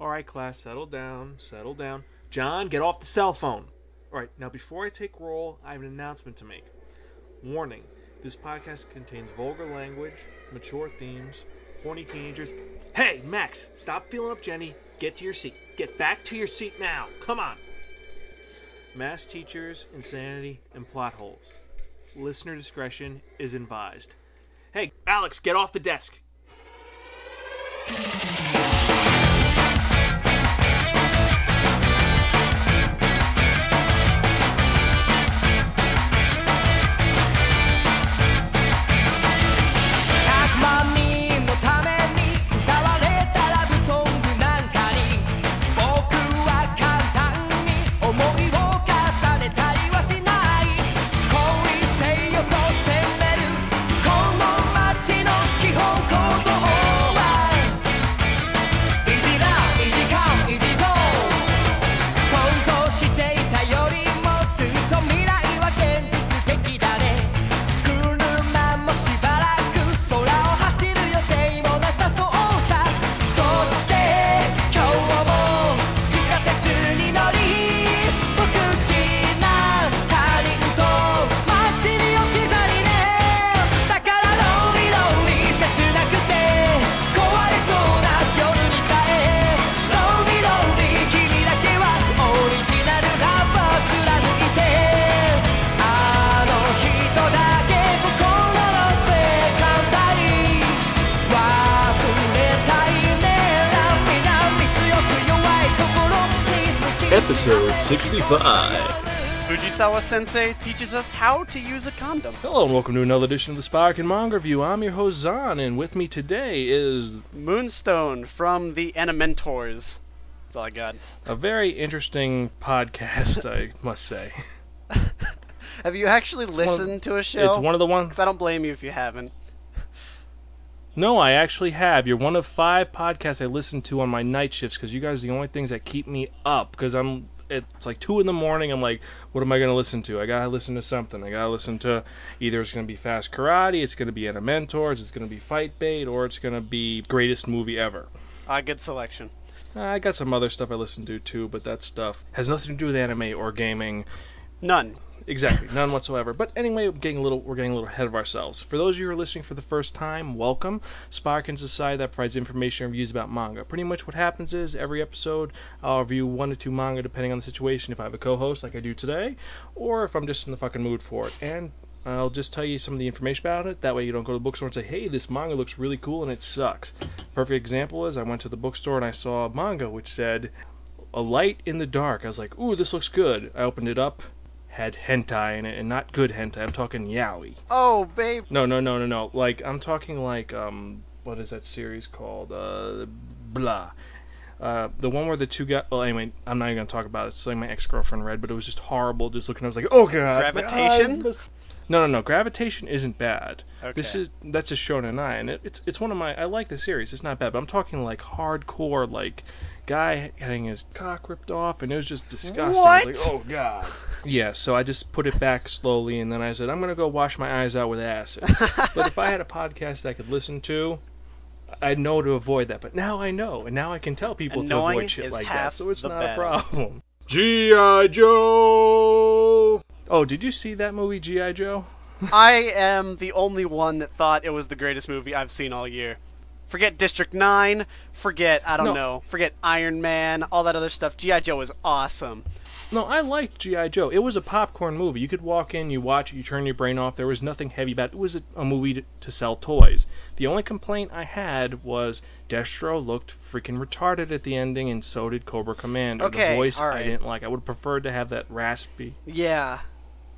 All right, class, settle down, settle down. John, get off the cell phone. All right, now before I take roll, I have an announcement to make. Warning this podcast contains vulgar language, mature themes, horny teenagers. Hey, Max, stop feeling up Jenny. Get to your seat. Get back to your seat now. Come on. Mass teachers, insanity, and plot holes. Listener discretion is advised. Hey, Alex, get off the desk.100 65. Fujisawa Sensei teaches us how to use a condom. Hello and welcome to another edition of the Spark and Manga Review. I'm your host Zan, and with me today is Moonstone from the Animentors. That's all I got. a very interesting podcast, I must say. Have you actually listened to a show? It's one of the ones. Because I don't blame you if you haven't. No, I actually have. You're one of five podcasts I listen to on my night shifts because you guys are the only things that keep me up. Because I'm, it's like two in the morning. I'm like, what am I gonna listen to? I gotta listen to something. I gotta listen to either it's gonna be Fast Karate, it's gonna be Animentors, it's gonna be Fight Bait, or it's gonna be Greatest Movie Ever. Ah, good selection. Uh, I got some other stuff I listen to too, but that stuff has nothing to do with anime or gaming. None. Exactly, none whatsoever. But anyway, getting a little we're getting a little ahead of ourselves. For those of you who are listening for the first time, welcome. A site that provides information and reviews about manga. Pretty much what happens is every episode I'll review one or two manga depending on the situation. If I have a co-host like I do today, or if I'm just in the fucking mood for it, and I'll just tell you some of the information about it. That way you don't go to the bookstore and say, "Hey, this manga looks really cool," and it sucks. Perfect example is I went to the bookstore and I saw a manga which said a light in the dark. I was like, "Ooh, this looks good." I opened it up, had hentai in it, and not good hentai. I'm talking yaoi. Oh, babe. No, no, no, no, no. Like I'm talking like um, what is that series called? Uh, blah. Uh, the one where the two guys. Well, anyway, I'm not even gonna talk about it. It's like my ex girlfriend read, but it was just horrible. Just looking, at it I was like, oh god. Gravitation? God. No, no, no. Gravitation isn't bad. okay. This is that's a shonen ai, and it, it's it's one of my. I like the series. It's not bad, but I'm talking like hardcore, like guy getting his cock ripped off, and it was just disgusting. Was like, What? oh god. Yeah, so I just put it back slowly, and then I said, I'm gonna go wash my eyes out with acid. but if I had a podcast that I could listen to, I'd know to avoid that. But now I know, and now I can tell people And to avoid shit like that, so it's not battle. a problem. G.I. Joe! Oh, did you see that movie, G.I. Joe? I am the only one that thought it was the greatest movie I've seen all year. Forget District 9, forget, I don't No. know, forget Iron Man, all that other stuff. G.I. Joe is awesome. No, I liked G.I. Joe. It was a popcorn movie. You could walk in, you watch it, you turn your brain off. There was nothing heavy about it. It was a, a movie to, to sell toys. The only complaint I had was Destro looked freaking retarded at the ending, and so did Cobra Commander. Okay, the voice I didn't like. I would have preferred to have that raspy. Yeah.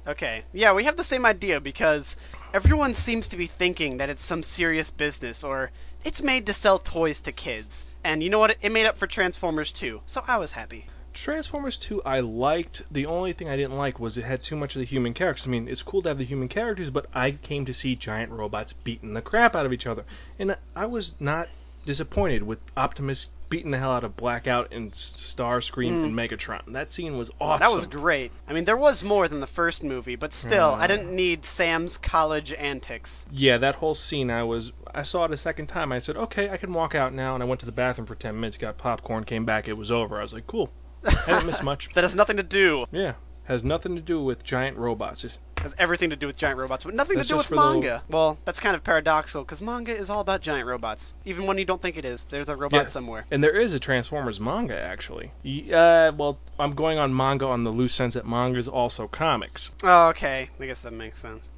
Okay. Yeah, we have the same idea because everyone seems to be thinking that it's some serious business or it's made to sell toys to kids. And you know what? It made up for Transformers 2, so I was happy. Transformers 2 I liked. The only thing I didn't like was it had too much of the human characters. I mean, it's cool to have the human characters, but I came to see giant robots beating the crap out of each other. And I was not disappointed with Optimus beating the hell out of Blackout and Starscream and mm. Megatron. That scene was awesome. That was great. I mean, there was more than the first movie, but still, I mm. didn't need Sam's college antics. Yeah, that whole scene I was I saw it a second time. I said, okay, I can walk out now. And I went to the bathroom for 10 minutes, got popcorn, came back, it was over. I was like, cool. I didn't miss much. That has nothing to do. Yeah. Has nothing to do with giant robots. It- Has everything to do with giant robots, but nothing That's to do with just for the- manga. Well, that's kind of paradoxical because manga is all about giant robots, even when you don't think it is. There's a robot Yeah. somewhere. And there is a Transformers manga, actually. Y- Uh, well, I'm going on manga on the loose sense that manga is also comics. Oh, okay. I guess that makes sense.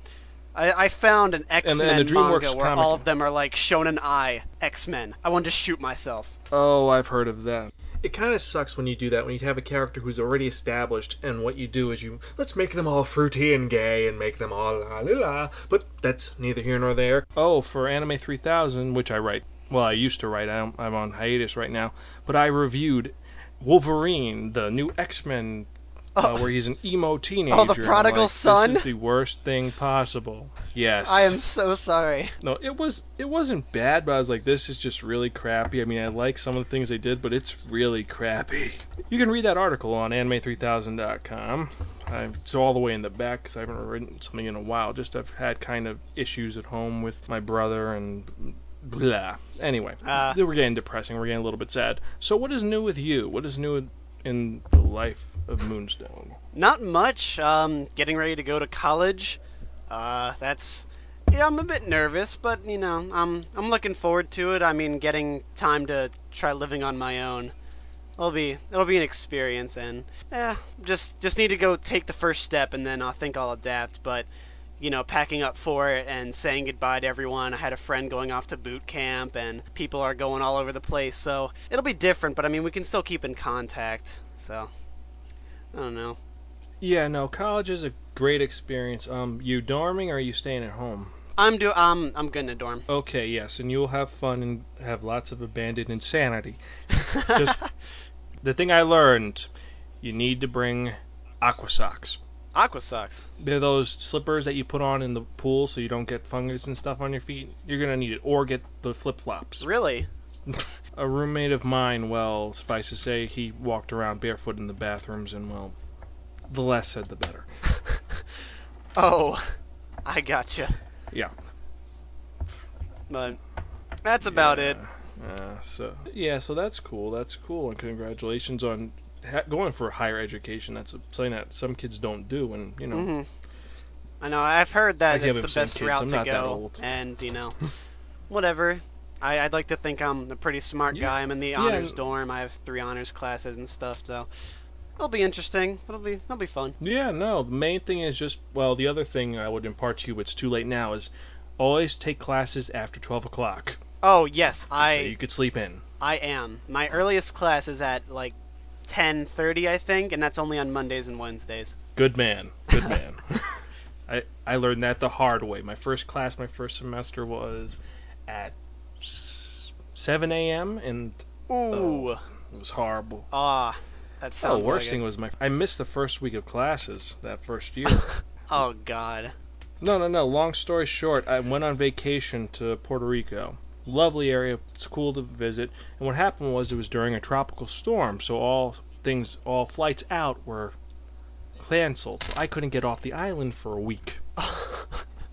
I, I found an X Men the DreamWorks manga where comic- all of them are like Shonen Ai X Men. I wanted to shoot myself. Oh, I've heard of that. It kind of sucks when you do that, when you have a character who's already established, and what you do is you let's make them all fruity and gay and make them all la la la. But that's neither here nor there. Oh, for Anime 3000, which I write. Well, I used to write. I'm, I'm on hiatus right now. But I reviewed Wolverine, the new X Men, uh, where he's an emo teenager. Oh, the prodigal like, son? This is the worst thing possible. Yes. I am so sorry. No, it was it wasn't bad, but I was like, this is just really crappy. I mean, I like some of the things they did, but it's really crappy. You can read that article on anime3000.com. I, it's all the way in the back because I haven't written something in a while. Just I've had kind of issues at home with my brother and blah. Anyway, Ah. we're getting depressing. We're getting a little bit sad. So, what is new with you? What is new in the life of Moonstone? Not much. Um, getting ready to go to college. Uh, that's yeah. I'm a bit nervous, but you know, I'm I'm looking forward to it. I mean, getting time to try living on my own. It'll be it'll be an experience, and yeah, just just need to go take the first step, and then I think I'll adapt. But you know, packing up for it and saying goodbye to everyone. I had a friend going off to boot camp, and people are going all over the place, so it'll be different. But I mean, we can still keep in contact. So I don't know. Yeah, no, college is a great experience. Um, you dorming or are you staying at home? I'm do I'm I'm gonna dorm. Okay, yes, and you'll have fun and have lots of abandoned insanity. Just the thing I learned, you need to bring aqua socks. Aqua socks. They're those slippers that you put on in the pool so you don't get fungus and stuff on your feet. You're gonna need it, or get the flip flops. Really? A roommate of mine, well, suffice to say, he walked around barefoot in the bathrooms, and well, the less said the better. Oh, I gotcha. Yeah. But that's about it. Uh, so yeah, so that's cool. That's cool, and congratulations on ha- going for higher education. That's something that some kids don't do, and you know, hmm I know. I've heard that it's the best kids. route to go, and you know, whatever. I, I'd like to think I'm a pretty smart guy. I'm in the Yeah, honors dorm. I have three honors classes and stuff, so it'll be interesting. It'll be it'll be fun. yeah, no. The main thing is just well, the other thing I would impart to you, it's too late now, is always take classes after twelve o'clock. Oh yes, I you could sleep in. I am. My earliest class is at like ten thirty, I think, and that's only on Mondays and Wednesdays. Good man, good man. I I learned that the hard way. My first class, my first semester was at s- seven a.m. and Ooh, it was horrible. ah, that Oh, sounds the worst like thing it. was my I missed the first week of classes that first year. Oh God. no, no, no. Long story short, I went on vacation to Puerto Rico. Lovely area. It's cool to visit. And what happened was it was during a tropical storm, so all things, all flights out were canceled. So I couldn't get off the island for a week.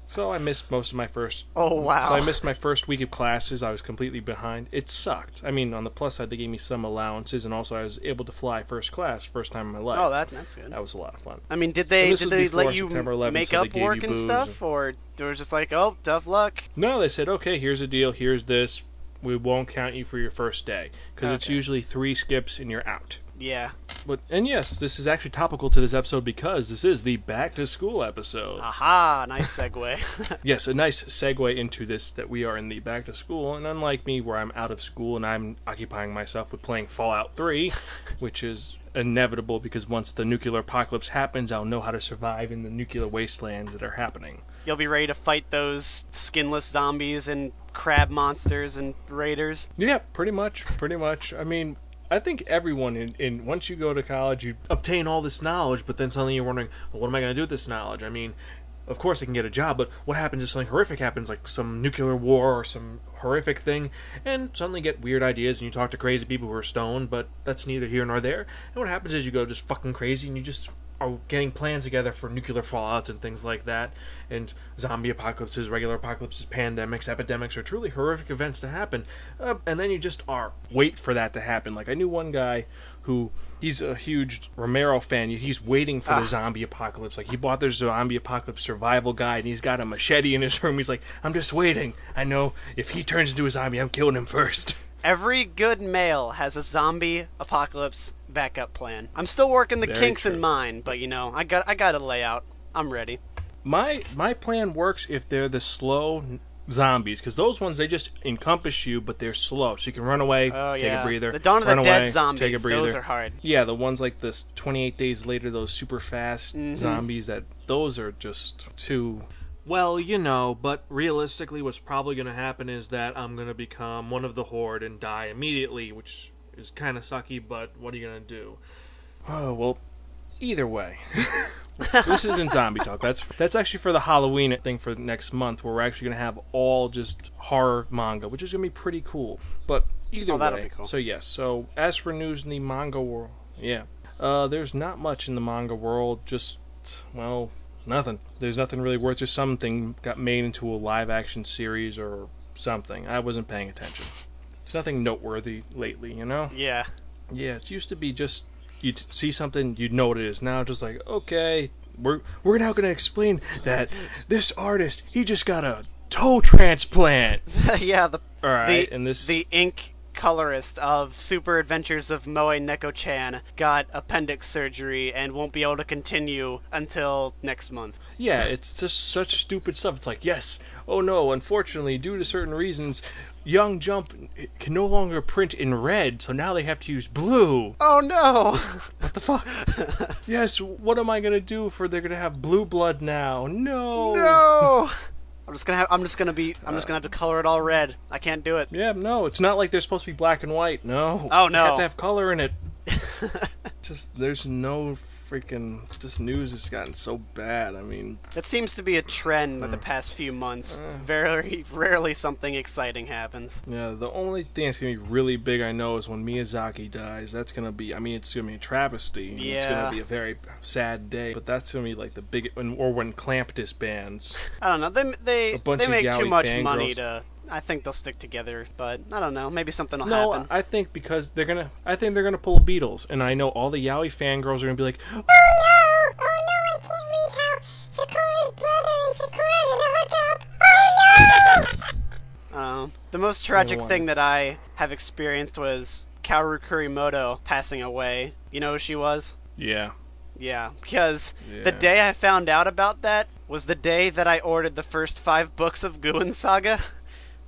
so I missed most of my first Oh wow. So I missed my first week of classes. I was completely behind. It sucked. I mean, on the plus side, they gave me some allowances, and also I was able to fly first class, first time in my life. Oh, that that's good. that was a lot of fun. I mean, did they did they let you September 11th, make so up work and stuff, or it was just like, oh, tough luck? No, they said, okay, here's the deal. Here's this. We won't count you for your first day because it's usually three skips and you're out. Yeah. But and yes, this is actually topical to this episode because this is the back to school episode. Aha! Nice segue. yes, a nice segue into this that we are in the back to school, and unlike me, where I'm out of school and I'm occupying myself with playing Fallout 3, which is inevitable because once the nuclear apocalypse happens, I'll know how to survive in the nuclear wastelands that are happening. You'll be ready to fight those skinless zombies and crab monsters and raiders. Yeah, pretty much, pretty much. I mean, I think everyone in, in once you go to college, you obtain all this knowledge, but then suddenly you're wondering, well, what am I going to do with this knowledge? I mean, of course I can get a job, but what happens if something horrific happens, like some nuclear war or some horrific thing, and suddenly get weird ideas and you talk to crazy people who are stoned, but that's neither here nor there. And what happens is you go just fucking crazy and you just are getting plans together for nuclear fallouts and things like that, and zombie apocalypses, regular apocalypses, pandemics, epidemics are truly horrific events to happen. Uh, and then you just are wait for that to happen. Like I knew one guy who he's a huge Romero fan. He's waiting for the zombie apocalypse. Like he bought the zombie apocalypse survival guide, and he's got a machete in his room. He's like, I'm just waiting. I know if he turns into a zombie, I'm killing him first. Every good male has a zombie apocalypse backup plan. I'm still working the Very kinks in true. mine, but you know, I got I got a layout. I'm ready. my my plan works if they're the slow n- zombies because those ones they just encompass you but they're slow so you can run away Oh take a breather the Dawn of the run Dead away, zombies. take a breather Those are hard. yeah the ones like this 28 days later those super fast Mm-hmm. zombies that those are just too well you know but realistically what's probably going to happen is that i'm going to become one of the horde and die immediately which is kind of sucky but what are you going to do oh well either way this isn't zombie talk. That's that's actually for the Halloween thing for next month, where we're actually gonna have all just horror manga, which is gonna be pretty cool. But either Oh, that'll way, be cool. so yes. So as for news in the manga world, yeah, uh, there's not much in the manga world. Just well, nothing. There's nothing really worth. Just something got made into a live action series or something. I wasn't paying attention. It's nothing noteworthy lately, you know. Yeah. Yeah, it used to be just you'd see something, you'd know what it is. Now just like, okay, we're we're now gonna explain that this artist he just got a toe transplant. yeah, the All right, the, and this the ink colorist of Super Adventures of Moe Neko-chan got appendix surgery and won't be able to continue until next month. yeah, it's just such stupid stuff. It's like, yes, oh no, unfortunately, due to certain reasons, Young Jump can no longer print in red, so now they have to use blue. Oh no! What the fuck? yes, what am I gonna do for they're gonna have blue blood now? No. no! I'm just gonna have. I'm just gonna be. I'm just gonna have to color it all red. I can't do it. Yeah, no, it's not like they're supposed to be black and white. No. Oh, They no. have to have color in it. just there's no freaking. This news has gotten so bad. I mean, That seems to be a trend Mm. with the past few months. Uh. Very rarely something exciting happens. yeah. The only thing that's gonna be really big, I know, is when Miyazaki dies. That's gonna be. I mean, it's gonna be a travesty. and It's gonna be a very sad day. But that's gonna be like the big. Or when Clamp disbands. I don't know. They they A bunch they of make too much money to. I think they'll stick together, but I don't know. Maybe something will No, happen. I think because they're gonna. I think they're gonna pull Beatles, and I know all the yaoi fangirls are gonna be like, Oh no! Oh no, I can't read how Sakura's brother and Sakura are gonna hook up. Oh no! Um, the most tragic thing that I have experienced was Kaoru Kurimoto passing away. You know who she was? yeah. Yeah, because the day I found out about that was the day that I ordered the first five books of Guin Saga.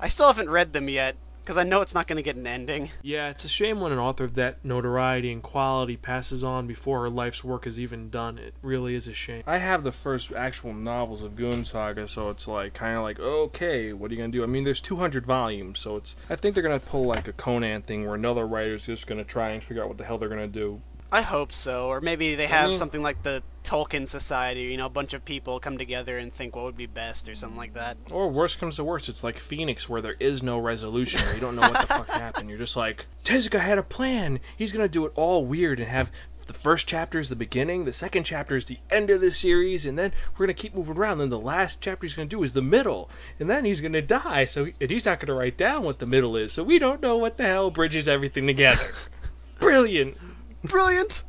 I still haven't read them yet, because I know it's not going to get an ending. Yeah, it's a shame when an author of that notoriety and quality passes on before her life's work is even done. It really is a shame. I have the first actual novels of Guin Saga, so it's like kind of like, okay, what are you gonna do? I mean, there's 200 volumes, so it's. I think they're gonna pull like a Conan thing where another writer's just gonna try and figure out what the hell they're gonna do. I hope so, or maybe they have mean- something like the Tolkien Society, you know, a bunch of people come together and think what would be best or something like that. Or worst comes to worst, it's like Phoenix where there is no resolution, where you don't know what the fuck happened. You're just like, Tezuka had a plan. He's gonna do it all weird and have the first chapter is the beginning, the second chapter is the end of the series, and then we're gonna keep moving around. Then the last chapter he's gonna do is the middle, and then he's gonna die. So he, and he's not gonna write down what the middle is. So we don't know what the hell bridges everything together. Brilliant. Brilliant!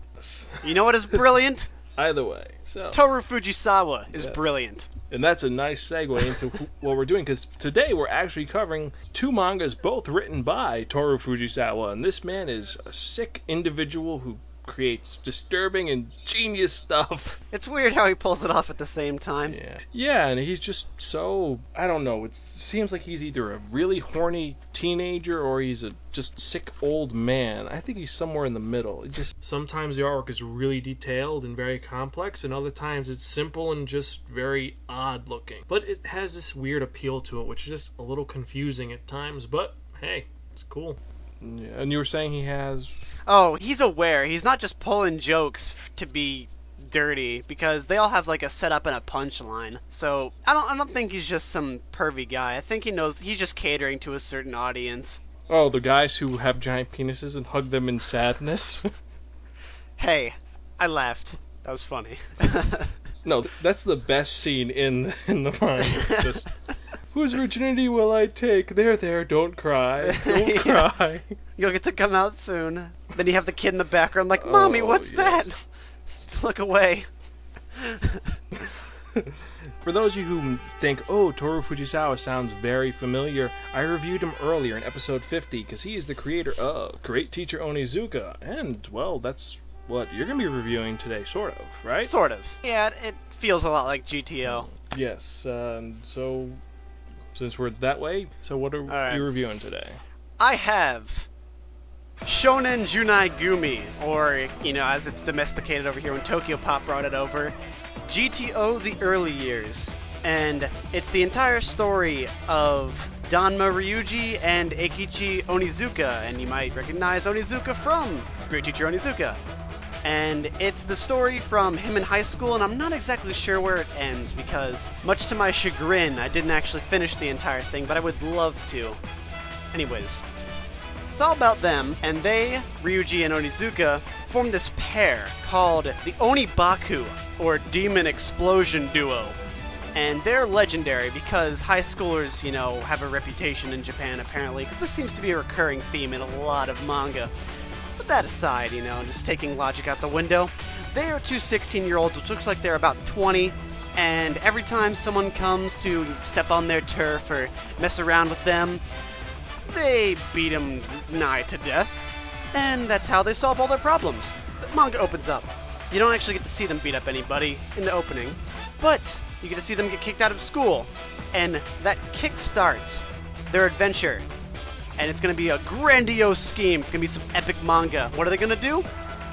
You know what is brilliant? Either way, so Toru Fujisawa is Yes. brilliant. And that's a nice segue into wh- what we're doing because today we're actually covering two mangas, both written by Toru Fujisawa. And this man is a sick individual who creates disturbing and genius stuff. It's weird how he pulls it off at the same time. Yeah. Yeah, and he's just so. I don't know. It seems like he's either a really horny teenager or he's a just sick old man. I think he's somewhere in the middle. It just Sometimes the artwork is really detailed and very complex, and other times it's simple and just very odd looking. But it has this weird appeal to it, which is just a little confusing at times, but hey, it's cool. Yeah, and you were saying he has. Oh, he's aware. He's not just pulling jokes f- to be dirty because they all have like a setup and a punchline. So I don't. I don't think he's just some pervy guy. I think he knows he's just catering to a certain audience. Oh, the guys who have giant penises and hug them in sadness? Hey, I laughed. That was funny. No, that's the best scene in in the manga. Just whose virginity will I take? There, there, don't cry, don't Yeah. cry. You'll get to come out soon. Then you have the kid in the background, like, "Mommy, Oh, what's yes. that?" Look away. For those of you who think, oh, Toru Fujisawa sounds very familiar, I reviewed him earlier in episode 50 because he is the creator of Great Teacher Onizuka, and well, that's what you're gonna be reviewing today, sort of, right? Sort of. Yeah, it, it feels a lot like GTO. Yes. Um, so, since we're that way, so what are right. you reviewing today? I have Shonen Junai Gumi, or, you know, as it's domesticated over here when Tokyo Pop brought it over, GTO The Early Years. And it's the entire story of Danma Ryuji and Eikichi Onizuka, and you might recognize Onizuka from Great Teacher Onizuka. And it's the story from him in high school, and I'm not exactly sure where it ends because, much to my chagrin, I didn't actually finish the entire thing, but I would love to. Anyways, all about them, and they, Ryuji and Onizuka, form this pair called the Onibaku, or Demon Explosion Duo. And they're legendary because high schoolers, you know, have a reputation in Japan apparently, because this seems to be a recurring theme in a lot of manga. But that aside, you know, just taking logic out the window, they are two 16 year olds, which looks like they're about 20, and every time someone comes to step on their turf or mess around with them, they beat them nigh to death, and that's how they solve all their problems. The manga opens up. You don't actually get to see them beat up anybody in the opening, but you get to see them get kicked out of school, and that kick starts their adventure. And it's gonna be a grandiose scheme. It's gonna be some epic manga. What are they gonna do?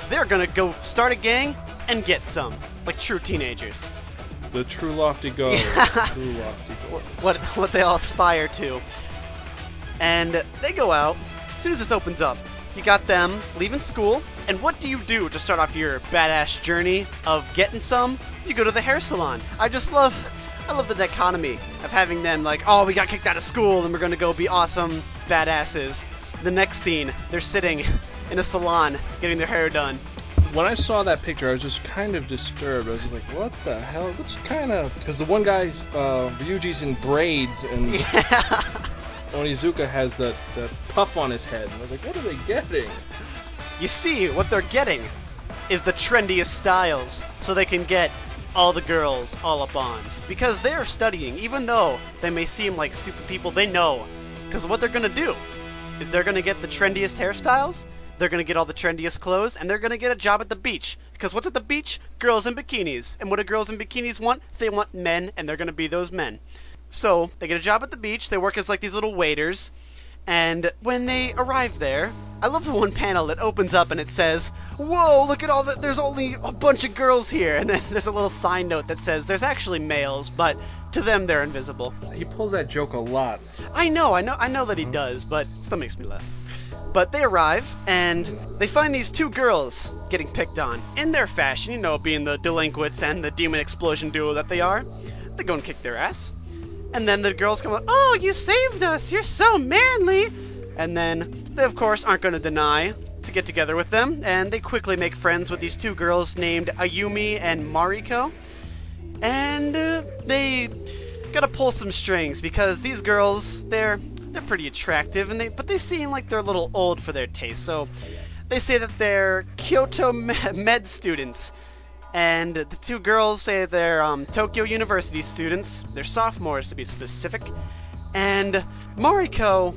They're gonna go start a gang and get some, like true teenagers. The True Lofty Goals. True Lofty Goals. what what they all aspire to. And they go out. As soon as this opens up, you got them leaving school. And what do you do to start off your badass journey of getting some? You go to the hair salon. I just love I love the dichotomy of having them like, oh, we got kicked out of school and we're gonna go be awesome badasses. The next scene, they're sitting in a salon getting their hair done. when I saw that picture, I was just kind of disturbed. I was just like, "What the hell?" It looks kind of because the one guy's uh, Ryuji's in braids and Onizuka has the the puff on his head. And I was like, "What are they getting?" You see, what they're getting is the trendiest styles, so they can get all the girls all up ons. Because they're studying, even though they may seem like stupid people, they know. Because what they're gonna do is they're gonna get the trendiest hairstyles, they're gonna get all the trendiest clothes, and they're gonna get a job at the beach. Because what's at the beach? Girls in bikinis. And what do girls in bikinis want? They want men, and they're gonna be those men. So they get a job at the beach. They work as like these little waiters. And when they arrive there, I love the one panel that opens up and it says, "Whoa, look at all that! There's only a bunch of girls here." And then there's a little sign note that says, "There's actually males, but to them they're invisible." He pulls that joke a lot. I know, I know, I know that he does, but it still makes me laugh. But they arrive and they find these two girls getting picked on in their fashion, you know, being the delinquents and the demon explosion duo that they are. They go and kick their ass. And then the girls come up, Oh, you saved us! You're so manly! And then they, of course, aren't going to deny to get together with them, and they quickly make friends with these two girls named Ayumi and Mariko. And uh, they gotta pull some strings because these girls, they're they're pretty attractive, and they but they seem like they're a little old for their taste. So they say that they're Kyoto med students, and the two girls say they're um, Tokyo University students. They're sophomores to be specific, and Mariko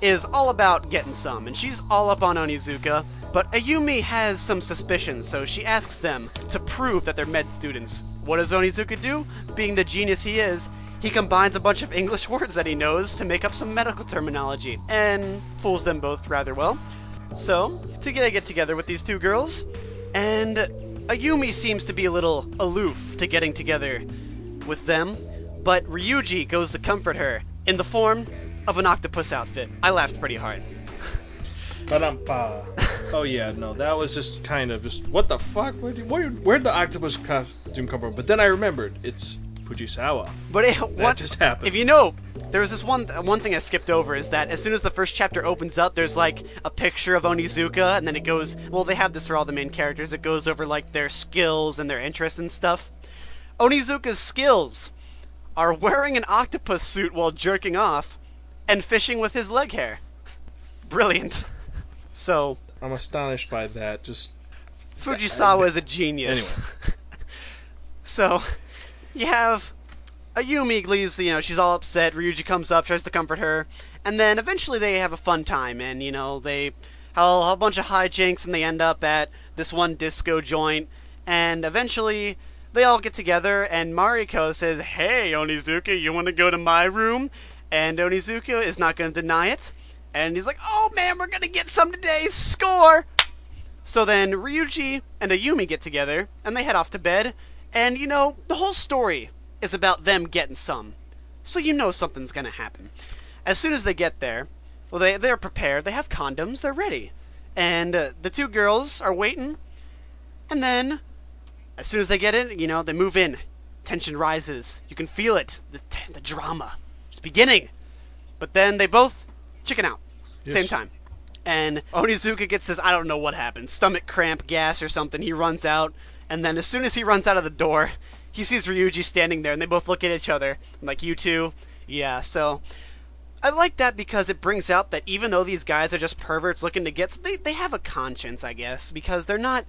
is all about getting some, and she's all up on Onizuka. But Ayumi has some suspicions, so she asks them to prove that they're med students. What does Onizuka do? Being the genius he is, he combines a bunch of English words that he knows to make up some medical terminology, and fools them both rather well. So, to get, get together with these two girls, and Ayumi seems to be a little aloof to getting together with them, but Ryuji goes to comfort her in the form of an octopus outfit. I laughed pretty hard. Oh yeah, no, that was just kind of just what the fuck? Where did, where, where'd the octopus costume come from? But then I remembered it's Fujisawa. But it, what just happened. If you know, there was this one one thing I skipped over is that as soon as the first chapter opens up, there's like a picture of Onizuka, and then it goes. Well, they have this for all the main characters. It goes over like their skills and their interests and stuff. Onizuka's skills are wearing an octopus suit while jerking off, and fishing with his leg hair. Brilliant. So I'm astonished by that. Just Fujisawa is a genius. Anyway. so, you have uh, Ayumi leaves, you know, she's all upset. Ryuji comes up, tries to comfort her, and then eventually they have a fun time, and, you know, they have a bunch of hijinks, and they end up at this one disco joint, and eventually they all get together, and Mariko says, Hey, Onizuka, you want to go to my room? And Onizuka is not going to deny it, and he's like, Oh man, we're going to get some today, score! So then Ryuji and Ayumi get together and they head off to bed. And you know, the whole story is about them getting some. So you know something's going to happen. As soon as they get there, well, they, they're prepared. They have condoms. They're ready. And uh, the two girls are waiting. And then, as soon as they get in, you know, they move in. Tension rises. You can feel it. The, t- the drama is beginning. But then they both chicken out. Same time. And Onizuka gets this, I don't know what happened, stomach cramp, gas or something. He runs out, and then as soon as he runs out of the door, he sees Ryuji standing there, and they both look at each other. I'm like, you two? Yeah, so. I like that because it brings out that even though these guys are just perverts looking to get, they, they have a conscience, I guess, because they're not,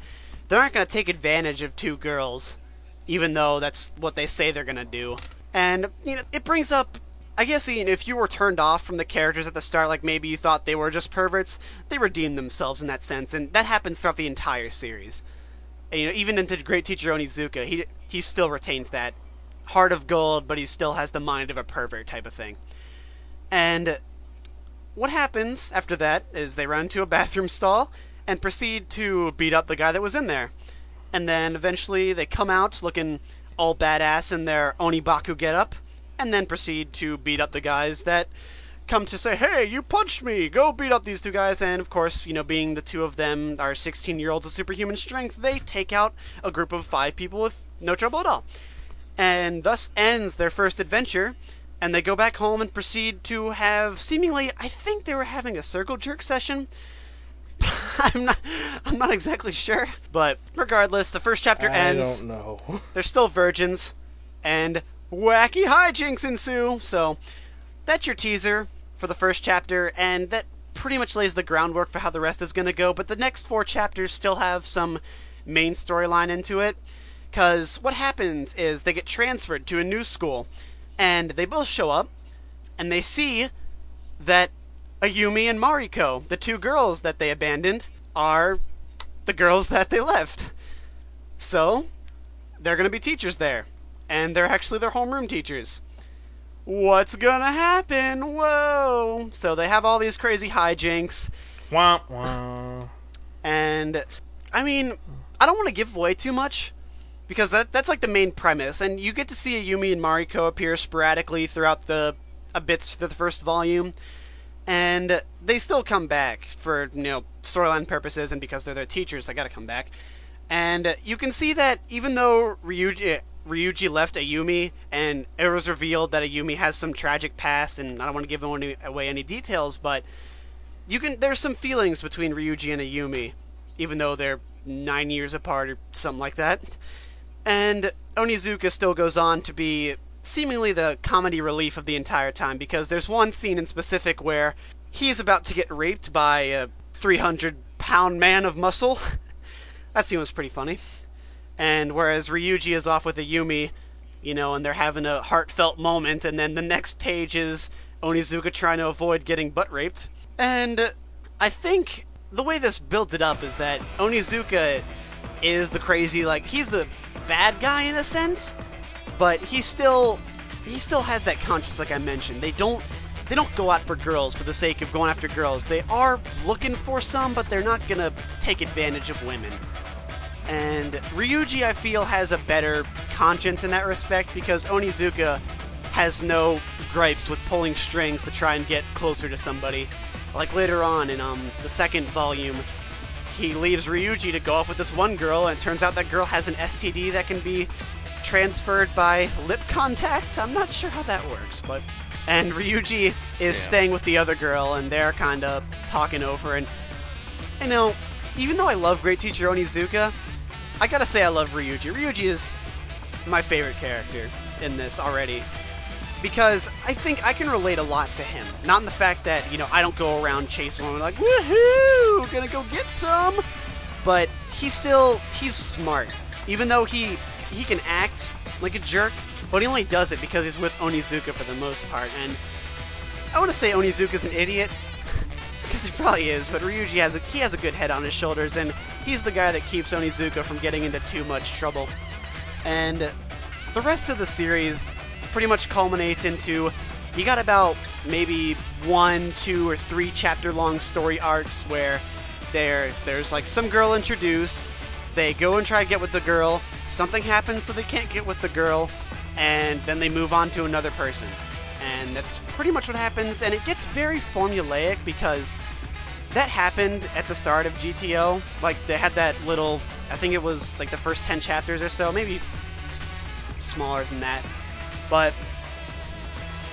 they're not to take advantage of two girls, even though that's what they say they're to do. And, you know, it brings up I guess know, if you were turned off from the characters at the start, like maybe you thought they were just perverts, they redeem themselves in that sense, and that happens throughout the entire series. You know, even into Great Teacher Onizuka, he he still retains that heart of gold, but he still has the mind of a pervert type of thing. And what happens after that is they run to a bathroom stall and proceed to beat up the guy that was in there. And then eventually they come out looking all badass in their Onibaku getup, and then proceed to beat up the guys that come to say, "Hey, you punched me! Go beat up these two guys!" And of course, you know, being the two of them are 16-year-olds of superhuman strength, they take out a group of five people with no trouble at all. And thus ends their first adventure. And they go back home and proceed to have seemingly, I think they were having a circle jerk session. I'm not, I'm not exactly sure, but regardless, the first chapter I ends. don't know. They're still virgins, and wacky hijinks ensue. So that's your teaser for the first chapter, and that pretty much lays the groundwork for how the rest is going to go. But the next four chapters still have some main storyline into it, because what happens is they get transferred to a new school, and they both show up, and they see that Ayumi and Mariko, the two girls that they abandoned, are the girls that they left. So, they're going to be teachers there. And they're actually their homeroom teachers. What's to happen? Whoa! So they have all these crazy hijinks. wah, wah. And, I mean, I don't want to give away too much. Because that, that's like the main premise. And you get to see Ayumi and Mariko appear sporadically throughout the uh, bits to the first volume. And they still come back for, you know, storyline purposes and because they're their teachers, they gotta come back. And you can see that even though Ryuji, Ryuji left Ayumi and it was revealed that Ayumi has some tragic past, and I don't want to give away any details, but you can there's some feelings between Ryuji and Ayumi, even though they're nine years apart or something like that. And Onizuka still goes on to be seemingly the comedy relief of the entire time because there's one scene in specific where he's about to get raped by a 300 pound man of muscle. that scene was pretty funny. And whereas Ryuji is off with Ayumi, you know, and they're having a heartfelt moment, and then the next page is Onizuka trying to avoid getting butt raped. And I think the way this built it up is that Onizuka is the crazy, like, he's the bad guy in a sense, but he still he still has that conscience like I mentioned. They don't they don't go out for girls for the sake of going after girls. They are looking for some, but they're not gonna take advantage of women. And Ryuji, I feel, has a better conscience in that respect because Onizuka has no gripes with pulling strings to try and get closer to somebody. Like later on in um the second volume, he leaves Ryuji to go off with this one girl, and it turns out that girl has an STD that can be transferred by lip contact. I'm not sure how that works, but and Ryuji is staying with the other girl, and they're kind of talking over. And you know, even though I love Great Teacher Onizuka, I gotta say I love Ryuji. Ryuji is my favorite character in this already because I think I can relate a lot to him. Not in the fact that, you know, I don't go around chasing women like, woohoo, gonna go get some. But he's still, he's smart. Even though he, he can act like a jerk, but he only does it because he's with Onizuka for the most part. And I want to say Onizuka's an idiot, because he probably is, but Ryuji has a, he has a good head on his shoulders, and he's the guy that keeps Onizuka from getting into too much trouble. And the rest of the series pretty much culminates into you got about maybe one, two, or three chapter long story arcs where there there's like some girl introduced, they go and try to get with the girl, something happens so they can't get with the girl, and then they move on to another person. And that's pretty much what happens, and it gets very formulaic because that happened at the start of GTO. Like they had that little, I think it was like the first ten chapters or so, maybe s- smaller than that. But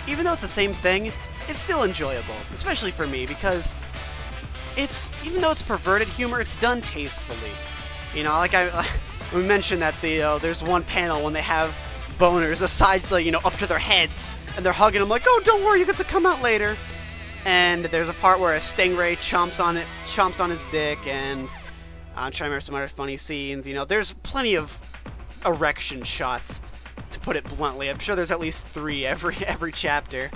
even though it's the same thing, it's still enjoyable, especially for me because it's even though it's perverted humor, it's done tastefully. You know, like I we mentioned that the uh, there's one panel when they have boners aside, like, you know, up to their heads, and they're hugging them like, "Oh, don't worry, you get to come out later." And there's a part where a stingray chomps on it, chomps on his dick, and I'm trying to remember some other funny scenes. You know, there's plenty of erection shots, to put it bluntly. I'm sure there's at least three every every chapter.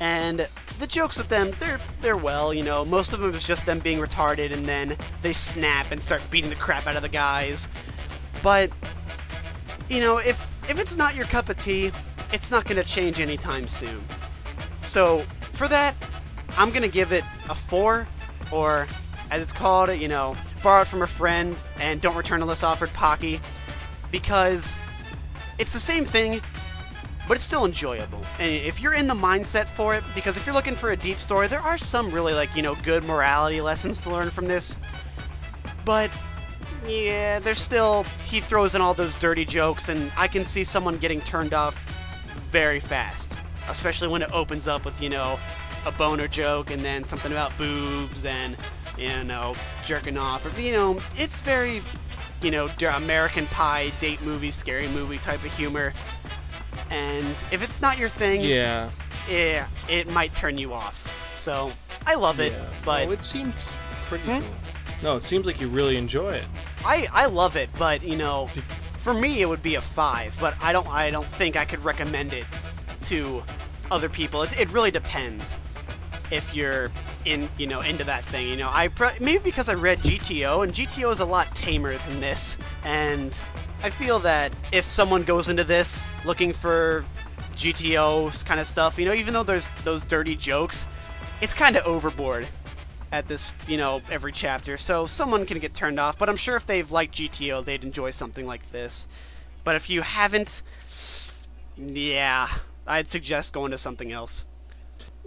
And the jokes with them, they're they're well, you know. Most of them is just them being retarded, and then they snap and start beating the crap out of the guys. But you know, if if it's not your cup of tea, it's not going to change anytime soon. So for that, I'm gonna give it a four, or as it's called, you know, borrow it from a friend and don't return unless offered Pocky, because it's the same thing, but it's still enjoyable. And if you're in the mindset for it, because if you're looking for a deep story, there are some really like you know good morality lessons to learn from this, but yeah, there's still he throws in all those dirty jokes, and I can see someone getting turned off very fast, especially when it opens up with you know a boner joke and then something about boobs and you know jerking off, or you know it's very you know American Pie date movie, scary movie type of humor. And if it's not your thing, Yeah. yeah, it might turn you off. So I love it, yeah. but No, it seems pretty Hmm? cool. No, it seems like you really enjoy it. I I love it, but you know, for me it would be a five. But I don't I don't think I could recommend it to other people. It, it really depends if you're in you know into that thing. You know, I maybe because I read GTO and GTO is a lot tamer than this, and I feel that if someone goes into this looking for GTO kind of stuff, you know, even though there's those dirty jokes, it's kind of overboard at this, you know, every chapter. So someone can get turned off, but I'm sure if they've liked GTO, they'd enjoy something like this. But if you haven't, yeah, I'd suggest going to something else.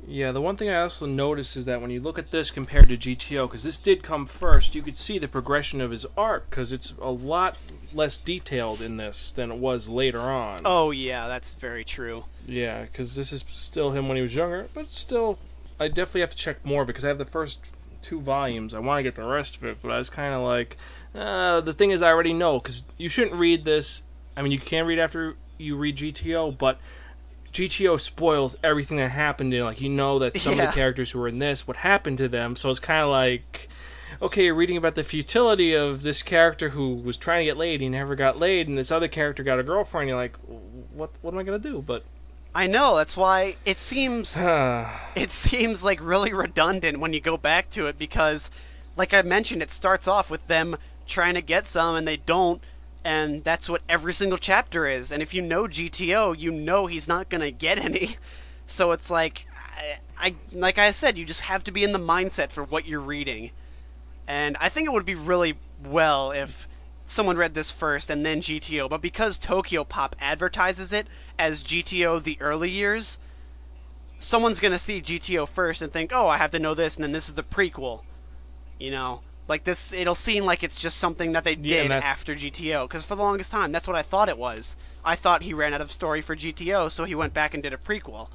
Yeah, the one thing I also noticed is that when you look at this compared to GTO, because this did come first, you could see the progression of his art, because it's a lot less detailed in this than it was later on. Oh yeah, that's very true. Yeah, because this is still him when he was younger, but still, I definitely have to check more because I have the first two volumes. I want to get the rest of it, but I was kind of like, uh, the thing is, I already know because you shouldn't read this. I mean, you can read after you read GTO, but GTO spoils everything that happened in. Like, you know that some of the characters who were in this, what happened to them. So it's kind of like. Okay, you're reading about the futility of this character who was trying to get laid, he never got laid, and this other character got a girlfriend. You're like, what? What am I gonna do? But I know. That's why it seems it seems like really redundant when you go back to it because, like I mentioned, it starts off with them trying to get some and they don't, and that's what every single chapter is. And if you know GTO, you know he's not gonna get any. So it's like, I, I like I said, you just have to be in the mindset for what you're reading. And I think it would be really well if someone read this first and then GTO, but because Tokyo Pop advertises it as GTO the early years, someone's gonna see GTO first and think, "Oh, I have to know this," and then this is the prequel. You know, Like this, it'll seem like it's just something that they did and after GTO. Because for the longest time, that's what I thought it was. I thought he ran out of story for GTO, so he went back and did a prequel.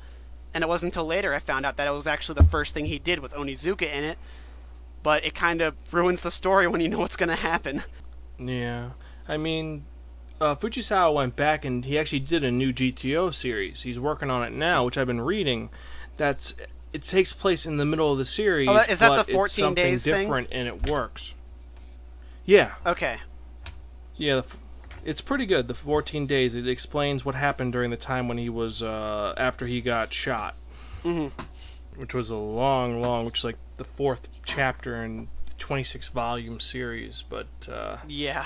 And it wasn't until later I found out that it was actually the first thing he did with Onizuka in it. But it kind of ruins the story when you know what's going to happen. Yeah, I mean, uh, Fujisawa went back and he actually did a new GTO series. He's working on it now, which I've been reading. That's it takes place in the middle of the series. Oh, is that the 14 it's something days thing? different and it works. Yeah, Okay. yeah, the, it's pretty good. The 14 days. It explains what happened during the time when he was uh, after he got shot, mm-hmm. which was a long, long, which is like the fourth chapter in the 26 volume series. But uh, Yeah.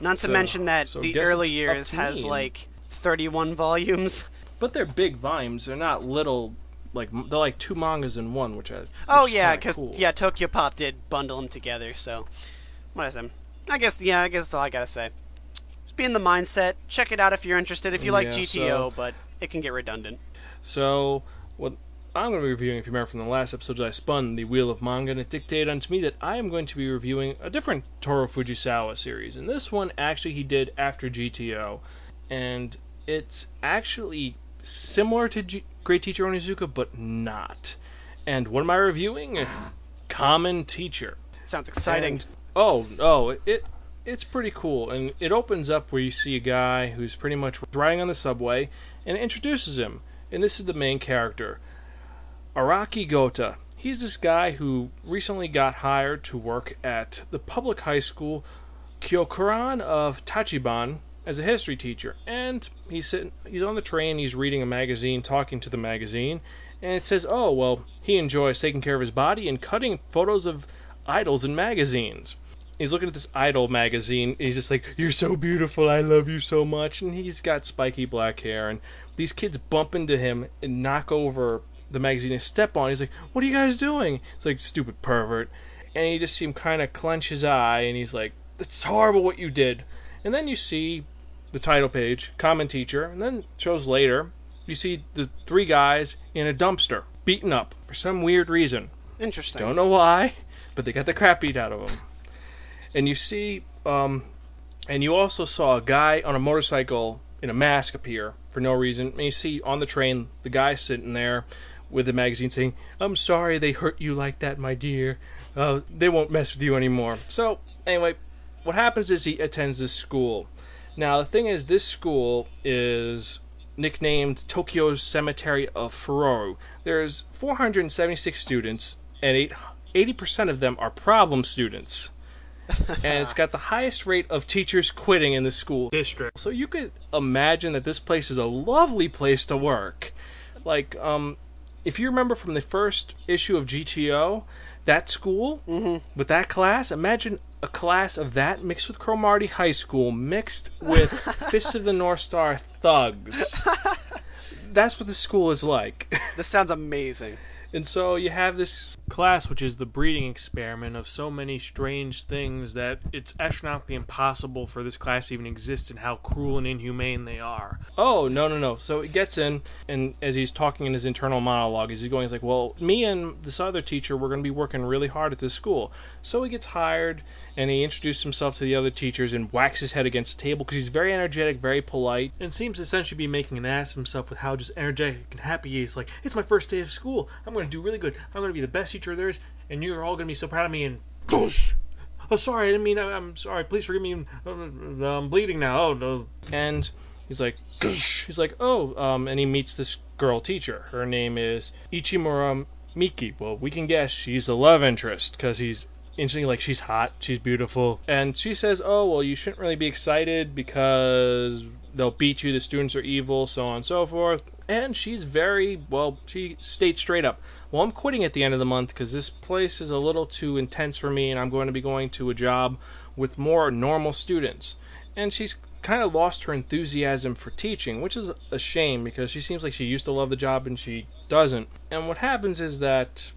Not to So- mention that so the early years has like 31 volumes. But they're big volumes. They're not little. Like they're like two mangas in one, which I. Oh which is yeah, because cool. yeah, Tokyo Pop did bundle them together. So, what is it? I guess yeah, I guess that's all I gotta say. Just be in the mindset. Check it out if you're interested. If you like Yeah, GTO, so- but it can get redundant. So what I'm going to be reviewing, if you remember from the last episode, I spun the wheel of manga, and it dictated unto me that I am going to be reviewing a different Toru Fujisawa series, and this one actually he did after GTO, and it's actually similar to G- Great Teacher Onizuka, but not. And what am I reviewing? Kamen Teacher. Sounds exciting. And- oh, oh, it it's pretty cool, and it opens up where you see a guy who's pretty much riding on the subway, and it introduces him, and this is the main character, Araki Gota. He's this guy who recently got hired to work at the public high school Kyokuran of Tachiban as a history teacher, and he's sitting, he's on the train, he's reading a magazine, talking to the magazine, and it says, "Oh, well, he enjoys taking care of his body and cutting photos of idols in magazines." He's looking at this idol magazine. He's just like, "You're so beautiful. I love you so much." And he's got spiky black hair, and these kids bump into him and knock over the magazine and step on. He's like, "What are you guys doing?" It's like, "Stupid pervert." And you just see him kind of clench his eye, and he's like, "It's horrible what you did." And then you see the title page, Kamen teacher, and then shows later you see the three guys in a dumpster, beaten up for some weird reason. Interesting. Don't know why, but they got the crap beat out of them. And you see, um, and you also saw a guy on a motorcycle in a mask appear for no reason. And you see on the train the guy sitting there with the magazine saying, "I'm sorry they hurt you like that, my dear. Uh, they won't mess with you anymore." So anyway, what happens is he attends this school. Now the thing is, this school is nicknamed Tokyo's Cemetery of Furoru. There's 476 students, and 80% of them are problem students. and it's got the highest rate of teachers quitting in the school district. So you could imagine that this place is a lovely place to work. Like, um, if you remember from the first issue of GTO, that school with that class, imagine a class of that mixed with Cromartie High School, mixed with Fists of the North Star thugs. That's what the school is like. This sounds amazing. And so you have this class, which is the breeding experiment of so many strange things that it's astronomically impossible for this class to even exist and how cruel and inhumane they are. Oh, no, no, no. So he gets in, and as he's talking in his internal monologue, as he's going, he's like, Well, me and this other teacher, we're going to be working really hard at this school. So he gets hired, and he introduces himself to the other teachers and whacks his head against the table because he's very energetic, very polite, and seems to essentially be making an ass of himself with how just energetic and happy he is. Like, it's my first day of school. I'm going to do really good. I'm going to be the best teacher there is, and you're all going to be so proud of me. And whoosh. Oh, sorry, I didn't mean. I- I'm sorry. Please forgive me. I'm bleeding now. Oh no. And he's like, "Goosh." he's like, oh, um, and he meets this girl teacher. Her name is Ichimura Miki. Well, we can guess she's the love interest because he's instantly like she's hot, she's beautiful, and she says, oh well, you shouldn't really be excited because they'll beat you. The students are evil, so on and so forth. And she's very well. She states straight up, "Well, I'm quitting at the end of the month because this place is a little too intense for me, and I'm going to be going to a job with more normal students." And she's kind of lost her enthusiasm for teaching, which is a shame because she seems like she used to love the job and she doesn't. And what happens is that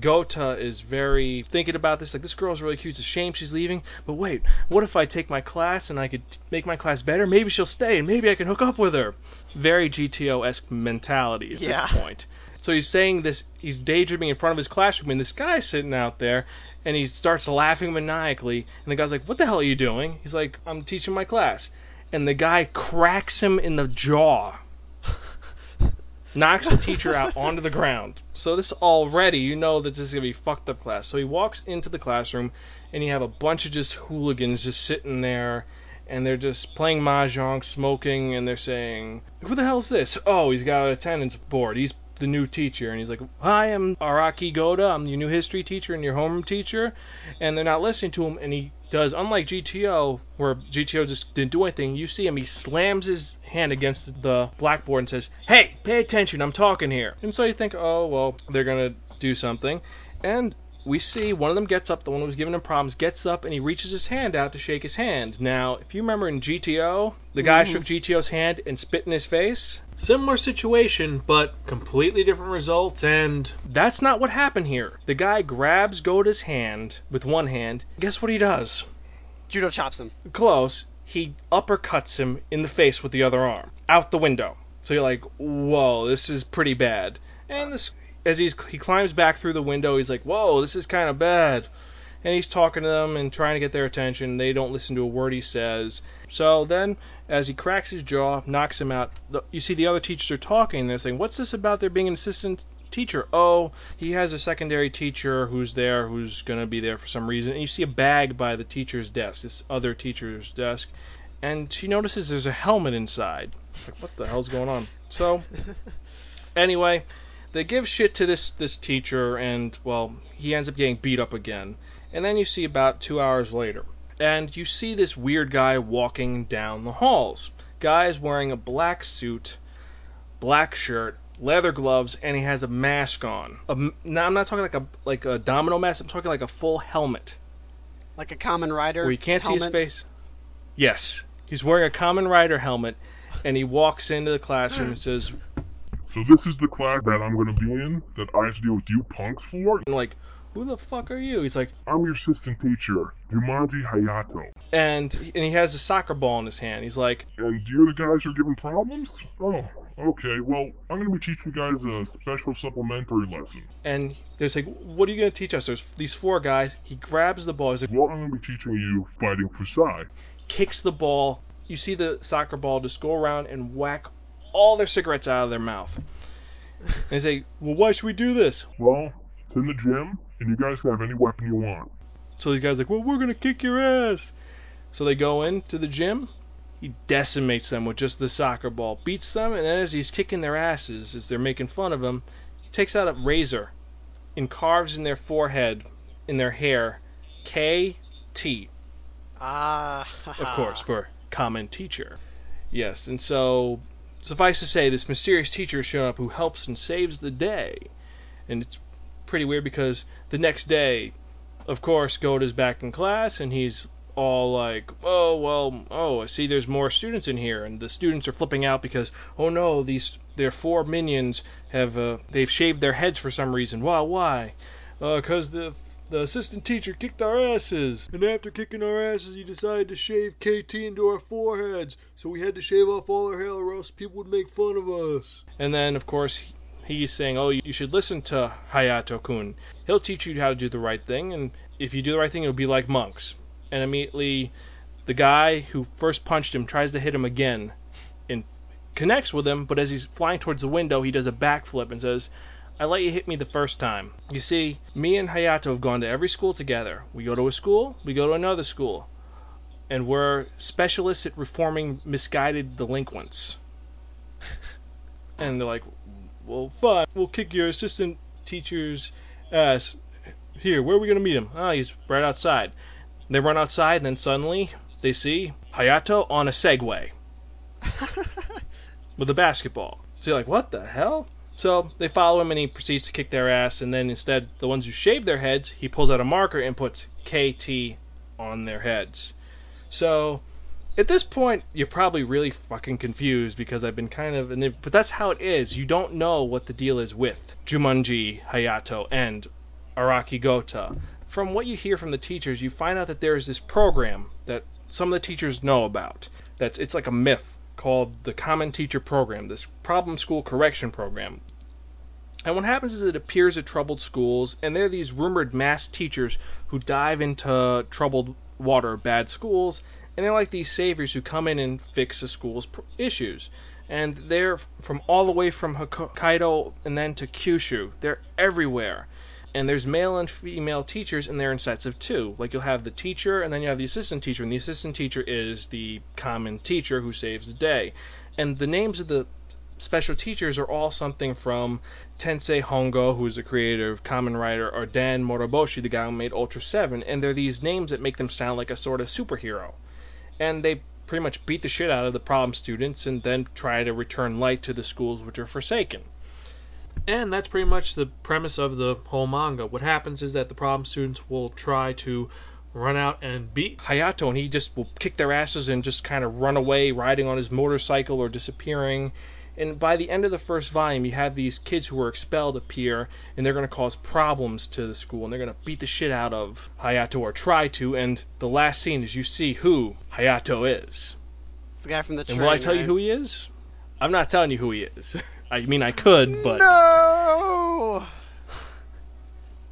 Gota is very thinking about this. Like, this girl's really cute. It's a shame she's leaving. But wait, what if I take my class and I could make my class better? Maybe she'll stay and maybe I can hook up with her. Very GTO esque mentality at Yeah. this point. So he's saying this, he's daydreaming in front of his classroom, and this guy's sitting out there, and he starts laughing maniacally. And the guy's like, "What the hell are you doing?" He's like, "I'm teaching my class." And the guy cracks him in the jaw, knocks the teacher out onto the ground. So this already, you know that this is gonna be fucked up class. So he walks into the classroom, and you have a bunch of just hooligans just sitting there, and they're just playing mahjong, smoking, and they're saying, "Who the hell's this?" Oh, he's got an attendance board. He's the new teacher, and he's like, "Hi, I'm Araki Goda. I'm your new history teacher and your homeroom teacher," and they're not listening to him, and he does unlike GTO, where GTO just didn't do anything. You see him, he slams his hand against the blackboard and says, "Hey, pay attention! I'm talking here." And so you think, "Oh well, they're gonna do something," and we see one of them gets up, the one who was giving him problems gets up and he reaches his hand out to shake his hand. Now, if you remember in GTO, the guy mm-hmm. shook GTO's hand and spit in his face. Similar situation, but completely different results, and that's not what happened here. The guy grabs Goda's hand with one hand. Guess what he does? Judo chops him. Close. He uppercuts him in the face with the other arm. Out the window. So you're like, whoa, this is pretty bad. And this as he's he climbs back through the window, he's like, "Whoa, this is kind of bad." And he's talking to them and trying to get their attention. They don't listen to a word he says. So then, as he cracks his jaw, knocks him out, the, you see the other teachers are talking. They're saying, "What's this about there being an assistant teacher? Oh, he has a secondary teacher who's there, who's going to be there for some reason." And you see a bag by the teacher's desk, this other teacher's desk, and she notices there's a helmet inside. Like, what the hell's going on? So, anyway, they give shit to this this teacher, and well, he ends up getting beat up again. And then you see about two hours later, and you see this weird guy walking down the halls. Guy is wearing a black suit, black shirt, leather gloves, and he has a mask on. A m now I'm not talking like a like a domino mask. I'm talking like a full helmet Like a Kamen Rider. where you can't see his face. Yes, he's wearing a Kamen Rider helmet, and he walks into the classroom and says, So this is the class that I'm going to be in that I have to deal with you punks for? and like, "Who the fuck are you?" He's like, I'm your assistant teacher, Jumanji Hayato. and and he has a soccer ball in his hand. He's like, And you're the guys who are giving problems? Oh, okay. Well, I'm going to be teaching you guys a special supplementary lesson. and they're like, "What are you gonna teach us?" There's these four guys. He grabs the ball. He's like, Well, I'm going to be teaching you fighting Fusai. kicks the ball. You see the soccer ball just go around and whack all their cigarettes out of their mouth. And they say, "Well, why should we do this?" Well, it's in the gym, and you guys can have any weapon you want. So these guys are like, "Well, we're gonna kick your ass." So they go into the gym. He decimates them with just the soccer ball, beats them, and as he's kicking their asses, as they're making fun of him, he takes out a razor and carves in their forehead, in their hair, K T. Ah. of course, for Kamen teacher. Yes, and so suffice to say, this mysterious teacher is showing up who helps and saves the day. And it's pretty weird because the next day, of course, Goda's back in class and he's all like, oh, well, oh, I see there's more students in here. And the students are flipping out because, oh no, these, their four minions have, uh, they've shaved their heads for some reason. Why, why? Because the the assistant teacher kicked our asses. And after kicking our asses, he decided to shave KT into our foreheads. So we had to shave off all our hair or else people would make fun of us. And then, of course, he's saying, Oh, you should listen to Hayato kun. He'll teach you how to do the right thing. And if you do the right thing, it'll be like monks. And immediately, the guy who first punched him tries to hit him again and connects with him. But as he's flying towards the window, he does a backflip and says, I let you hit me the first time. You see, me and Hayato have gone to every school together. We go to a school, we go to another school. And we're specialists at reforming misguided delinquents. and they're like, well, fine. We'll kick your assistant teacher's ass. Here, where are we going to meet him? Ah, he's right outside. They run outside, and then suddenly they see Hayato on a Segway with a basketball. So you're like, what the hell? So they follow him and he proceeds to kick their ass. And then instead, the ones who shave their heads, he pulls out a marker and puts KT on their heads. So at this point, you're probably really fucking confused because I've been kind of. But that's how it is. You don't know what the deal is with Jumanji, Hayato, and Araki Gota. From what you hear from the teachers, you find out that there is this program that some of the teachers know about. That's it's like a myth called the Kamen Teacher Program, this problem school correction program. And what happens is it appears at troubled schools, and there are these rumored mass teachers who dive into troubled water, bad schools, and they're like these saviors who come in and fix the school's issues. And they're from all the way from Hokkaido and then to Kyushu. They're everywhere. And there's male and female teachers, and they're in sets of two. Like you'll have the teacher, and then you have the assistant teacher, and the assistant teacher is the Kamen teacher who saves the day. And the names of the special teachers are all something from Tensei Hongo, who's the creator of Kamen Rider, or Dan Moroboshi, the guy who made Ultra 7, and they're these names that make them sound like a sort of superhero. And they pretty much beat the shit out of the problem students and then try to return light to the schools which are forsaken. And that's pretty much the premise of the whole manga. What happens is that the problem students will try to run out and beat Hayato, and he just will kick their asses and just kind of run away, riding on his motorcycle or disappearing. And by the end of the first volume, you have these kids who were expelled appear, and they're going to cause problems to the school, and they're going to beat the shit out of Hayato or try to. And the last scene is you see who Hayato is. It's the guy from the train. And will I tell you who he is? I'm not telling you who he is. I mean, I could, but No.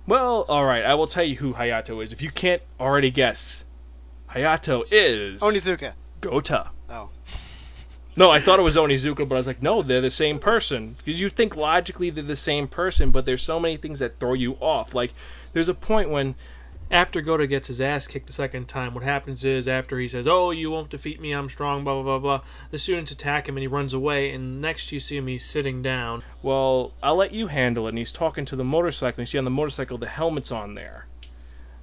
well, all right. I will tell you who Hayato is. If you can't already guess, Hayato is Onizuka. Gota. No, I thought it was Onizuka, but I was like, no, they're the same person. Because you think logically they're the same person, but there's so many things that throw you off. Like, there's a point when, after Gota gets his ass kicked the second time, what happens is after he says, "Oh, you won't defeat me, I'm strong," blah blah blah blah, the students attack him and he runs away. And next you see him, he's sitting down. Well, I'll let you handle it. And he's talking to the motorcycle. And you see on the motorcycle the helmet's on there,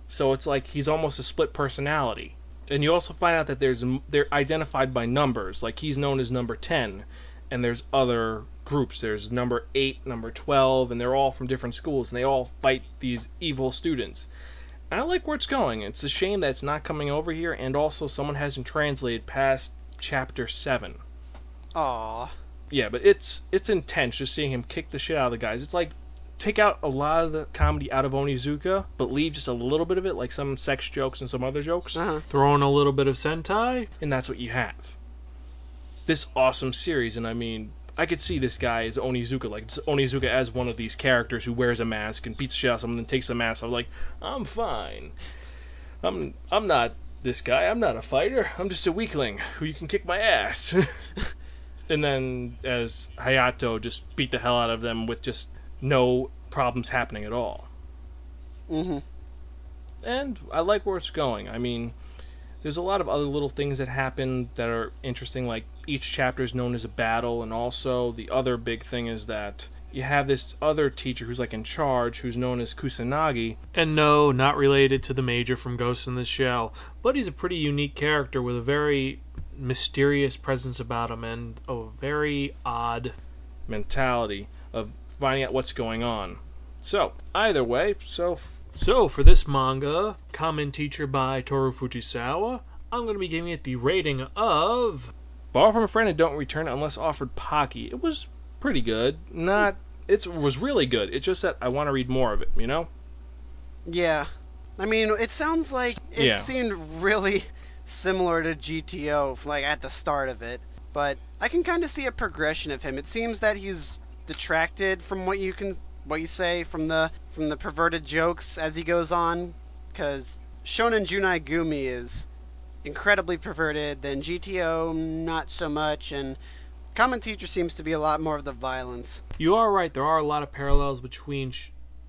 so it's like he's almost a split personality and you also find out that there's they're identified by numbers. Like he's known as number ten, and there's other groups. There's number eight, number twelve, and they're all from different schools, and they all fight these evil students. And I like where it's going. It's a shame that it's not coming over here, and also someone hasn't translated past chapter seven. Aw. Yeah, but it's it's intense just seeing him kick the shit out of the guys. It's like take out a lot of the comedy out of Onizuka, but leave just a little bit of it, like some sex jokes and some other jokes. Uh-huh. Throw in a little bit of Sentai, and that's what you have. This awesome series, and I mean, I could see this guy as Onizuka, like it's Onizuka as one of these characters who wears a mask and beats the shit out of someone and takes the mask. I'm like, I'm fine. I'm I'm not this guy. I'm not a fighter. I'm just a weakling who you can kick my ass. and then as Hayato just beat the hell out of them with just no problems happening at all. Mhm. And I like where it's going. I mean, there's a lot of other little things that happen that are interesting. Like each chapter is known as a battle, and also the other big thing is that you have this other teacher who's like in charge, who's known as Kusanagi. And no, not related to the major from Ghost in the Shell, but he's a pretty unique character with a very mysterious presence about him and a very odd mentality of finding out what's going on. So, either way, so so for this manga, Kamen Teacher by Toru Fujisawa, I'm going to be giving it the rating of Borrow from a friend and don't return it unless offered Pocky. It was pretty good. Not it was really good. It's just that I want to read more of it, you know? Yeah. I mean, it sounds like it Yeah. seemed really similar to GTO, like at the start of it. But I can kind of see a progression of him. It seems that he's detracted from what you can, what you say from the from the perverted jokes as he goes on, because Shonen Junai Gumi is incredibly perverted. Then GTO not so much, and Kamen Teacher seems to be a lot more of the violence. You are right. There are a lot of parallels between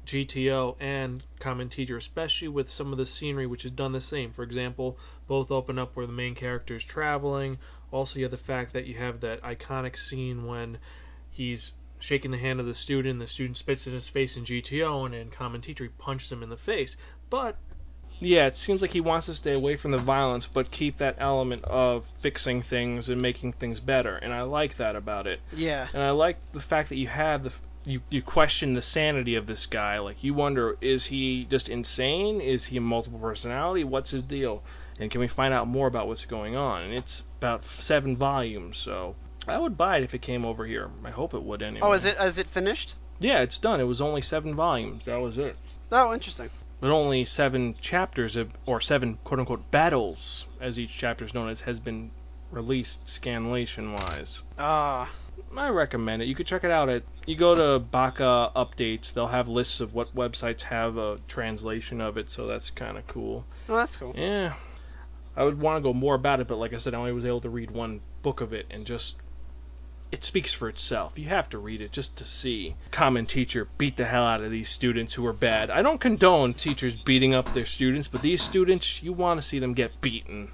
GTO and Kamen Teacher, especially with some of the scenery, which is done the same. For example, both open up where the main character is traveling. Also, you have the fact that you have that iconic scene when he's shaking the hand of the student, the student spits in his face in GTO, and in Kamen Teacher, he punches him in the face. But yeah, it seems like he wants to stay away from the violence, but keep that element of fixing things and making things better. And I like that about it. Yeah. And I like the fact that you have the you you question the sanity of this guy. Like you wonder, is he just insane? Is he a multiple personality? What's his deal? And can we find out more about what's going on? And it's about seven volumes, so I would buy it if it came over here. I hope it would anyway. Oh, is it is it finished? Yeah, it's done. It was only seven volumes. That was it. Oh, interesting. But only seven chapters of, or seven quote unquote battles, as each chapter is known as, has been released scanlation wise. Ah, I recommend it. You could check it out at you go to Baka updates. They'll have lists of what websites have a translation of it, so that's kind of cool. well, that's cool. Yeah, I would want to go more about it, but like I said, I only was able to read one book of it, and just it speaks for itself. You have to read it just to see Kamen teacher beat the hell out of these students who are bad. I don't condone teachers beating up their students, but these students, you want to see them get beaten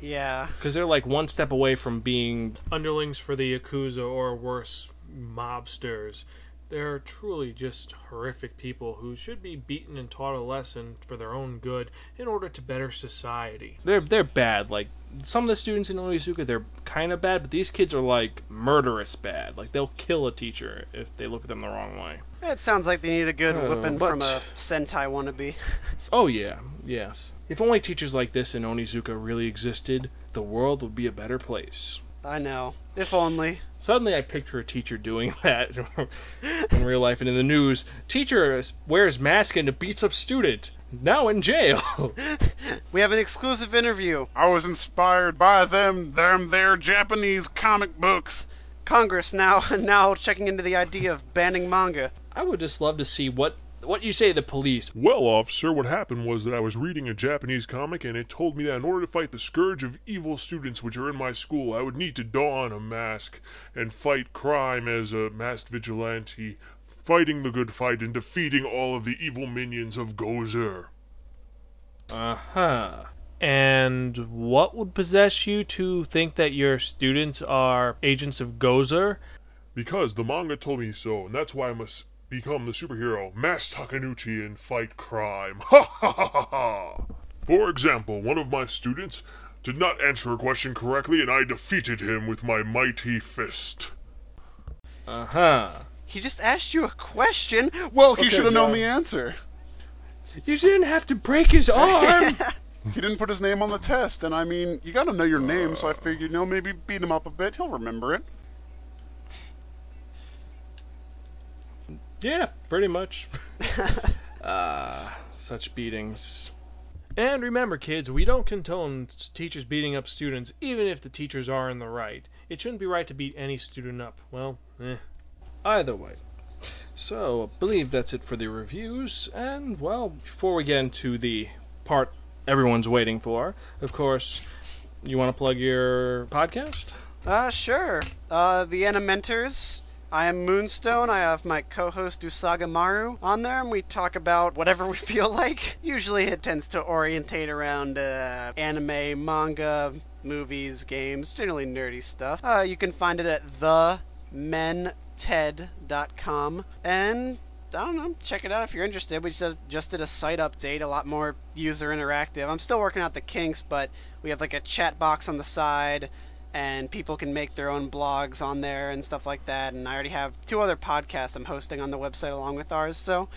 Yeah. because they're like one step away from being underlings for the yakuza or worse, mobsters. They're truly just horrific people who should be beaten and taught a lesson for their own good in order to better society. They're they're bad. Like some of the students in Onizuka, they're kind of bad, but these kids are like murderous bad. Like they'll kill a teacher if they look at them the wrong way. It sounds like they need a good Uh, whipping but- from a Sentai wannabe. Oh yeah, yes. If only teachers like this in Onizuka really existed, the world would be a better place. I know. If only. Suddenly, I picture a teacher doing that in real life and in the news. Teacher wears mask and beats up student. Now in jail. We have an exclusive interview. I was inspired by them, them, their Japanese comic books. Congress now now checking into the idea of banning manga. I would just love to see what what you say. The police. Well, officer, what happened was that I was reading a Japanese comic and it told me that in order to fight the scourge of evil students which are in my school, I would need to don a mask and fight crime as a masked vigilante, fighting the good fight and defeating all of the evil minions of Gozer. Uh huh. And what would possess you to think that your students are agents of Gozer? Because the manga told me so, and that's why I must become the superhero Mass Takanuchi and fight crime. Ha ha ha ha ha! For example, one of my students did not answer a question correctly, and I defeated him with my mighty fist. Uh huh. He just asked you a question. Well, he Okay, should have known John. the answer. You didn't have to break his arm. He didn't put his name on the test, and I mean, you gotta know your name, so I figured, you know, maybe beat him up a bit. He'll remember it. Yeah, pretty much. uh, such beatings. And remember, kids, we don't condone teachers beating up students, even if the teachers are in the right. It shouldn't be right to beat any student up. Well, eh. Either way. So, I believe that's it for the reviews. And, well, before we get into the part everyone's waiting for, of course, you want to plug your podcast? Uh, sure. Uh, the Animentors. I am Moonstone. I have my co-host Usaga Maru on there, and we talk about whatever we feel like. Usually, it tends to orientate around uh, anime, manga, movies, games, generally nerdy stuff. Uh, you can find it at themented.com, and I don't know, check it out if you're interested. We just, just did a site update, a lot more user interactive. I'm still working out the kinks, but we have like a chat box on the side, and people can make their own blogs on there and stuff like that. And I already have two other podcasts I'm hosting on the website along with ours, so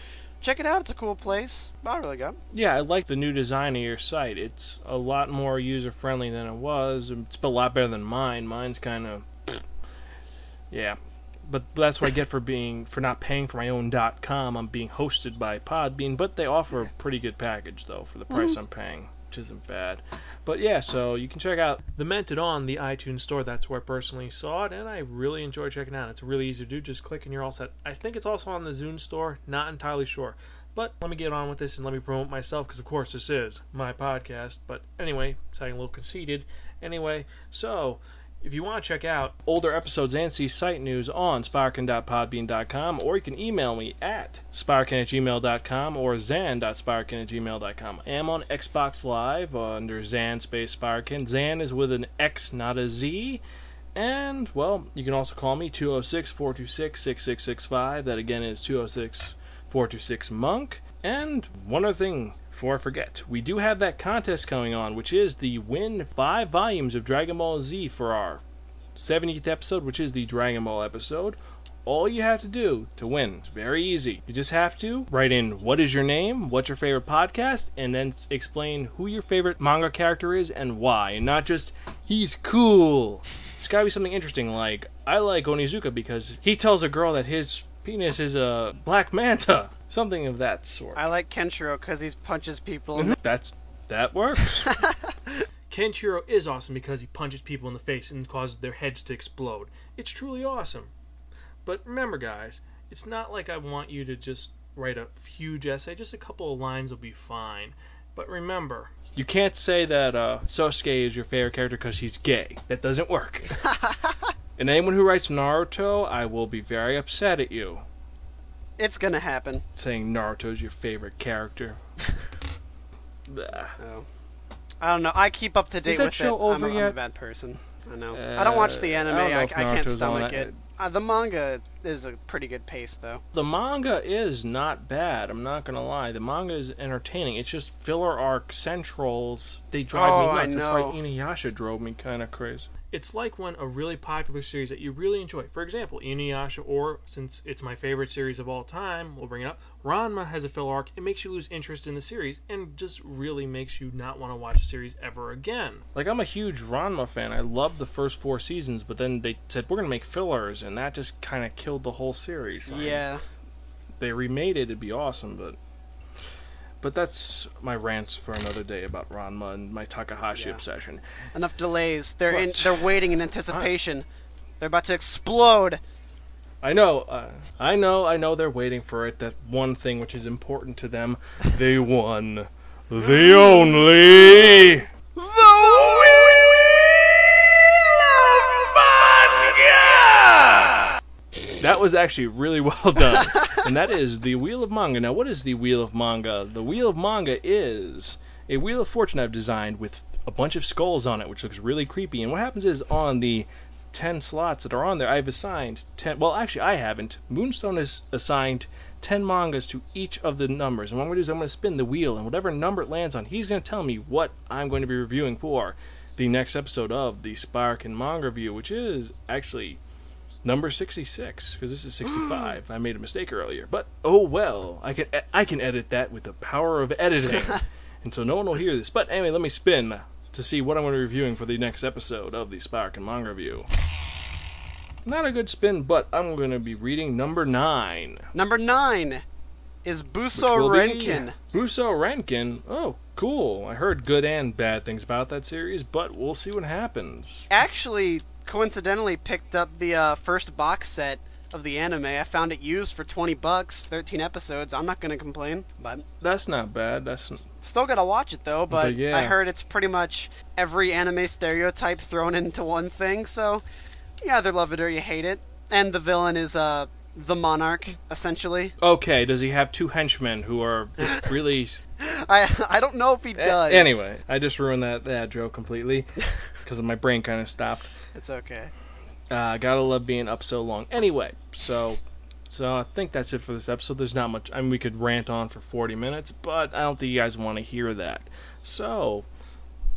check it out. It's a cool place. I really go. Yeah, I like the new design of your site. It's a lot more user friendly than it was. It's a lot better than mine. Mine's kind of, yeah, but that's what I get for being for not paying for my own .com. I'm being hosted by Podbean, but they offer a pretty good package though for the mm-hmm. price I'm paying, which isn't bad. But yeah, so you can check out the Mented on the iTunes store. That's where I personally saw it, and I really enjoy checking it out. It's really easy to do. Just click and you're all set. I think it's also on the Zune store. Not entirely sure. But let me get on with this and let me promote myself because, of course, this is my podcast. But anyway, sounding a little conceited. Anyway, so if you want to check out older episodes and see site news on sparkin.podbean.com, or you can email me at sparkin at gmail.com or zan.sparkin at gmail.com. I am on Xbox Live under Zan space Sparkin. Zan is with an X, not a Z. And, well, you can also call me 206 426 6665. That again is 206 426 Monk. And one other thing before I forget, we do have that contest going on, which is the win five volumes of Dragon Ball Z for our 70th episode, which is the Dragon Ball episode. All you have to do to win is very easy. You just have to write in what is your name, what's your favorite podcast, and then explain who your favorite manga character is and why. And not just, he's cool. It's gotta be something interesting like, I like Onizuka because he tells a girl that his penis is a black manta. Something of that sort. I like Kenshiro because he punches people. That's that works. Kenshiro is awesome because he punches people in the face and causes their heads to explode. It's truly awesome. But remember, guys, it's not like I want you to just write a huge essay. Just a couple of lines will be fine. But remember, you can't say that uh, Sosuke is your favorite character because he's gay. That doesn't work. and anyone who writes Naruto, I will be very upset at you It's gonna happen. saying Naruto's your favorite character. Oh. I don't know. I keep up to date Is that with show it. over I'm, a, I'm a bad person. I know. I don't watch the Uh, I anime. I, I, can't stomach it. Uh, the manga is a pretty good pace, though. The manga is not bad. I'm not gonna lie. The manga is entertaining. It's just filler arc centrals. They drive Oh, me I nuts. That's why Inuyasha drove me kind of crazy. It's like when a really popular series that you really enjoy, for example, Inuyasha, or since it's my favorite series of all time, we'll bring it up. Ranma has a filler arc. It makes you lose interest in the series and just really makes you not want to watch the series ever again. Like I'm a huge Ranma fan. I loved the first four seasons, but then they said we're gonna make fillers, and that just kind of killed the whole series. I Yeah. they remade it, it'd be awesome, but but that's my rants for another day about Ranma and my Takahashi Yeah. obsession. Enough delays. They're in, they're waiting in anticipation. They're about to explode. I know, uh, I know, I know they're waiting for it. That one thing which is important to them. They won. The only. That was actually really well done. and that is the Wheel of Manga. Now, what is the Wheel of Manga? The Wheel of Manga is a Wheel of Fortune I've designed with a bunch of skulls on it, which looks really creepy. And what happens is on the 10 slots that are on there, I've assigned 10. Well, actually, I haven't. Moonstone has assigned 10 mangas to each of the numbers. And what I'm going to do is I'm going to spin the wheel, and whatever number it lands on, he's going to tell me what I'm going to be reviewing for the next episode of the Sparkin Manga Review, which is actually number 66 because this is 65 i made a mistake earlier but oh well i can i can edit that with the power of editing and so no one will hear this but anyway let me spin to see what i'm going to be reviewing for the next episode of the sparkin manga review not a good spin but i'm going to be reading number 9 Number nine is Buso will be Renkin. Buso Renkin. Oh, cool. I heard good and bad things about that series, but we'll see what happens. Actually, coincidentally, picked up the uh, first box set of the anime. I found it used for 20 bucks, 13 episodes. I'm not gonna complain, but That's not bad. That's still gotta watch it though. But, But yeah. I heard it's pretty much every anime stereotype thrown into one thing. So you either love it or you hate it. And the villain is uh the monarch, essentially. okay. Does he have two henchmen who are just really I I don't know if he A- does. Anyway, I just ruined that that joke completely because my brain kind of stopped. It's okay. Uh, gotta love being up so long. Anyway, so so I think that's it for this episode. There's not much. I mean, we could rant on for 40 minutes, but I don't think you guys want to hear that. So,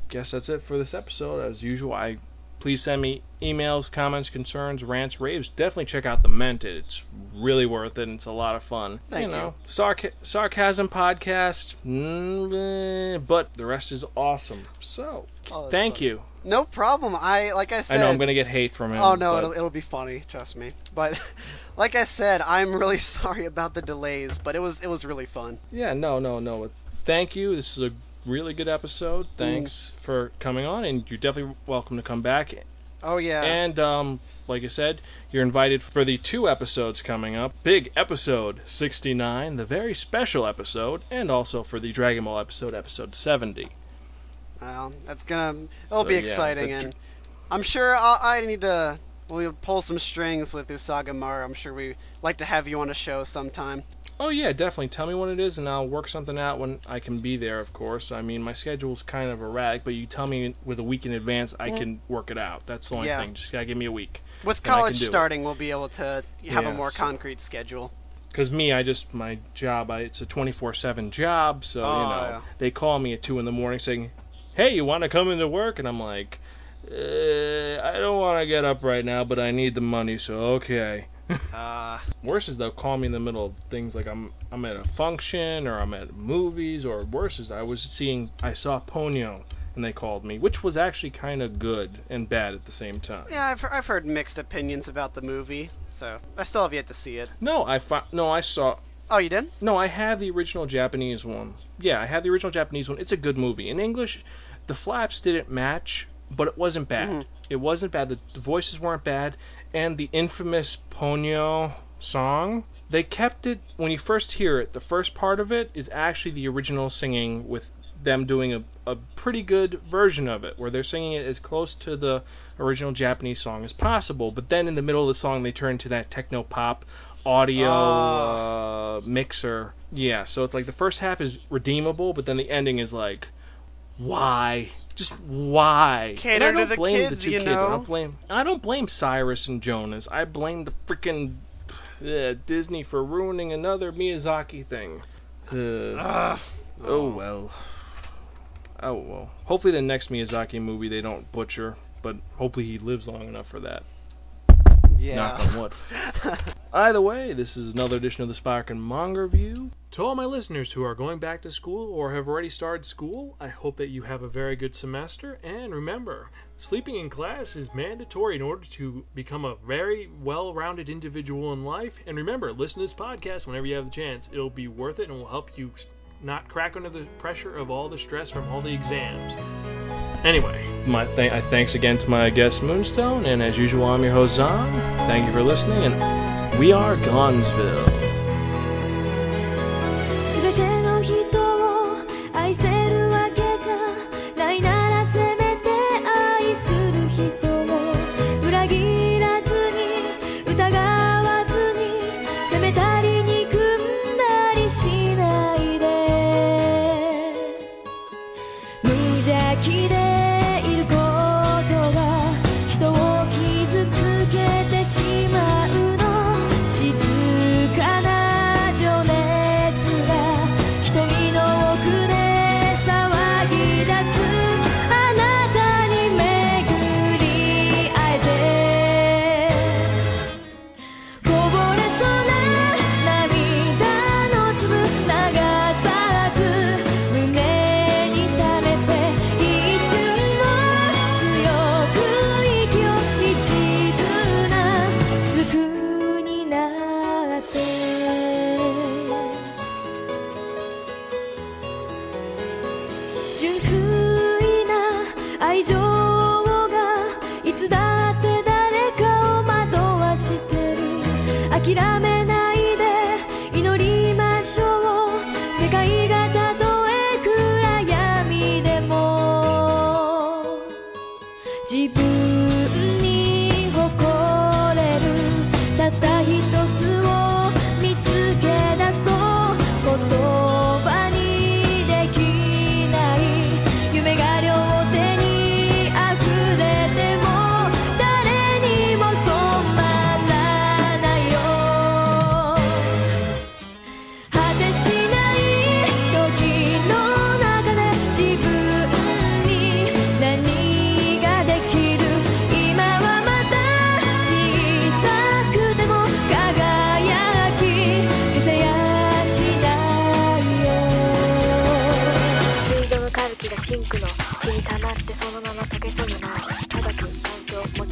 guess that's it for this episode. As usual, I please send me emails, comments, concerns, rants, raves. Definitely check out the Mented. It's really worth it. and It's a lot of fun. Thank you know, you. sarca- sarcasm podcast, mm, eh, but the rest is awesome. So, Oh, thank fun. you. No problem. I like I said. I know I'm gonna get hate from him. Oh no, but- it'll, it'll be funny. Trust me. But like I said, I'm really sorry about the delays, but it was it was really fun. Yeah, no, no, no. Thank you. This is a really good episode. Mm. Thanks for coming on, and you're definitely welcome to come back. Oh yeah. And um, like I said, you're invited for the two episodes coming up. Big episode 69, the very special episode, and also for the Dragon Ball episode, episode 70. Well, that's gonna it'll So, be yeah, exciting, the- and I'm sure I'll, I need to. We'll pull some strings with Usaga Maru. I'm sure we like to have you on a show sometime. Oh yeah, definitely. Tell me what it is, and I'll work something out when I can be there. Of course. I mean, my schedule's kind of erratic, but you tell me with a week in advance, I can work it out. That's the only Yeah. thing. Just gotta give me a week. With Then I can college do it. starting, we'll be able to have Yeah, a more so- concrete schedule. Because me, I just my job. I, it's a twenty four seven job, so Oh, you know yeah. they call me at two in the morning saying, "Hey, you want to come into work?" And I'm like, uh, "I don't want to get up right now, but I need the money, so okay." Uh, Worse is they'll call me in the middle of things like I'm I'm at a function or I'm at movies, or worse is I was seeing I saw Ponyo and they called me, which was actually kind of good and bad at the same time. yeah, I've, I've heard mixed opinions about the movie, so I still have yet to see it. No, I fi- no I saw Oh, you did? No, I have the original Japanese one. Yeah, I have the original Japanese one. It's a good movie. In English, the flaps didn't match, but it wasn't bad. It wasn't bad. The, the voices weren't bad, and the infamous Ponyo song. They kept it when you first hear it. The first part of it is actually the original singing with them doing a, a pretty good version of it, where they're singing it as close to the original Japanese song as possible. But then in the middle of the song, they turn to that techno pop audio uh, mixer. Yeah, so it's like the first half is redeemable, but then the ending is like, why? Just why? Cater And I don't the blame kids, the two you kids. I know? don't blame. I don't blame Cyrus and Jonas. I blame the freaking uh, Disney for ruining another Miyazaki thing. Uh, oh well. Oh well. Hopefully the next Miyazaki movie they don't butcher, but hopefully he lives long enough for that. Yeah. Knock on wood. Either way, this is another edition of the Sparkin Manga Review. To all my listeners who are going back to school or have already started school, I hope that you have a very good semester. And remember, sleeping in class is mandatory in order to become a very well rounded individual in life. And remember, listen to this podcast whenever you have the chance. It'll be worth it and will help you not crack under the pressure of all the stress from all the exams. Anyway, my th- I thanks again to my guest Moonstone, and as usual, I'm your host Zon. Thank you for listening, and we are Gonsville. 全ての人を愛せるわけじゃないならせめて愛する人を裏切らずに疑わ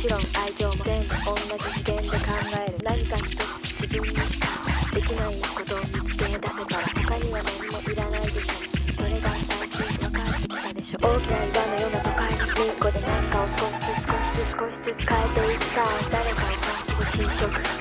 ちろん愛情も全部同じ視点で考える。何か一つ自分にしかできないことを見つけ出せたら他には何もいらないでしょそれが最近分かってきたでしょ大きな岩のような都会の金庫で何かを少しずつ少しずつ少しずつ変えていくさ誰かを感じる侵食。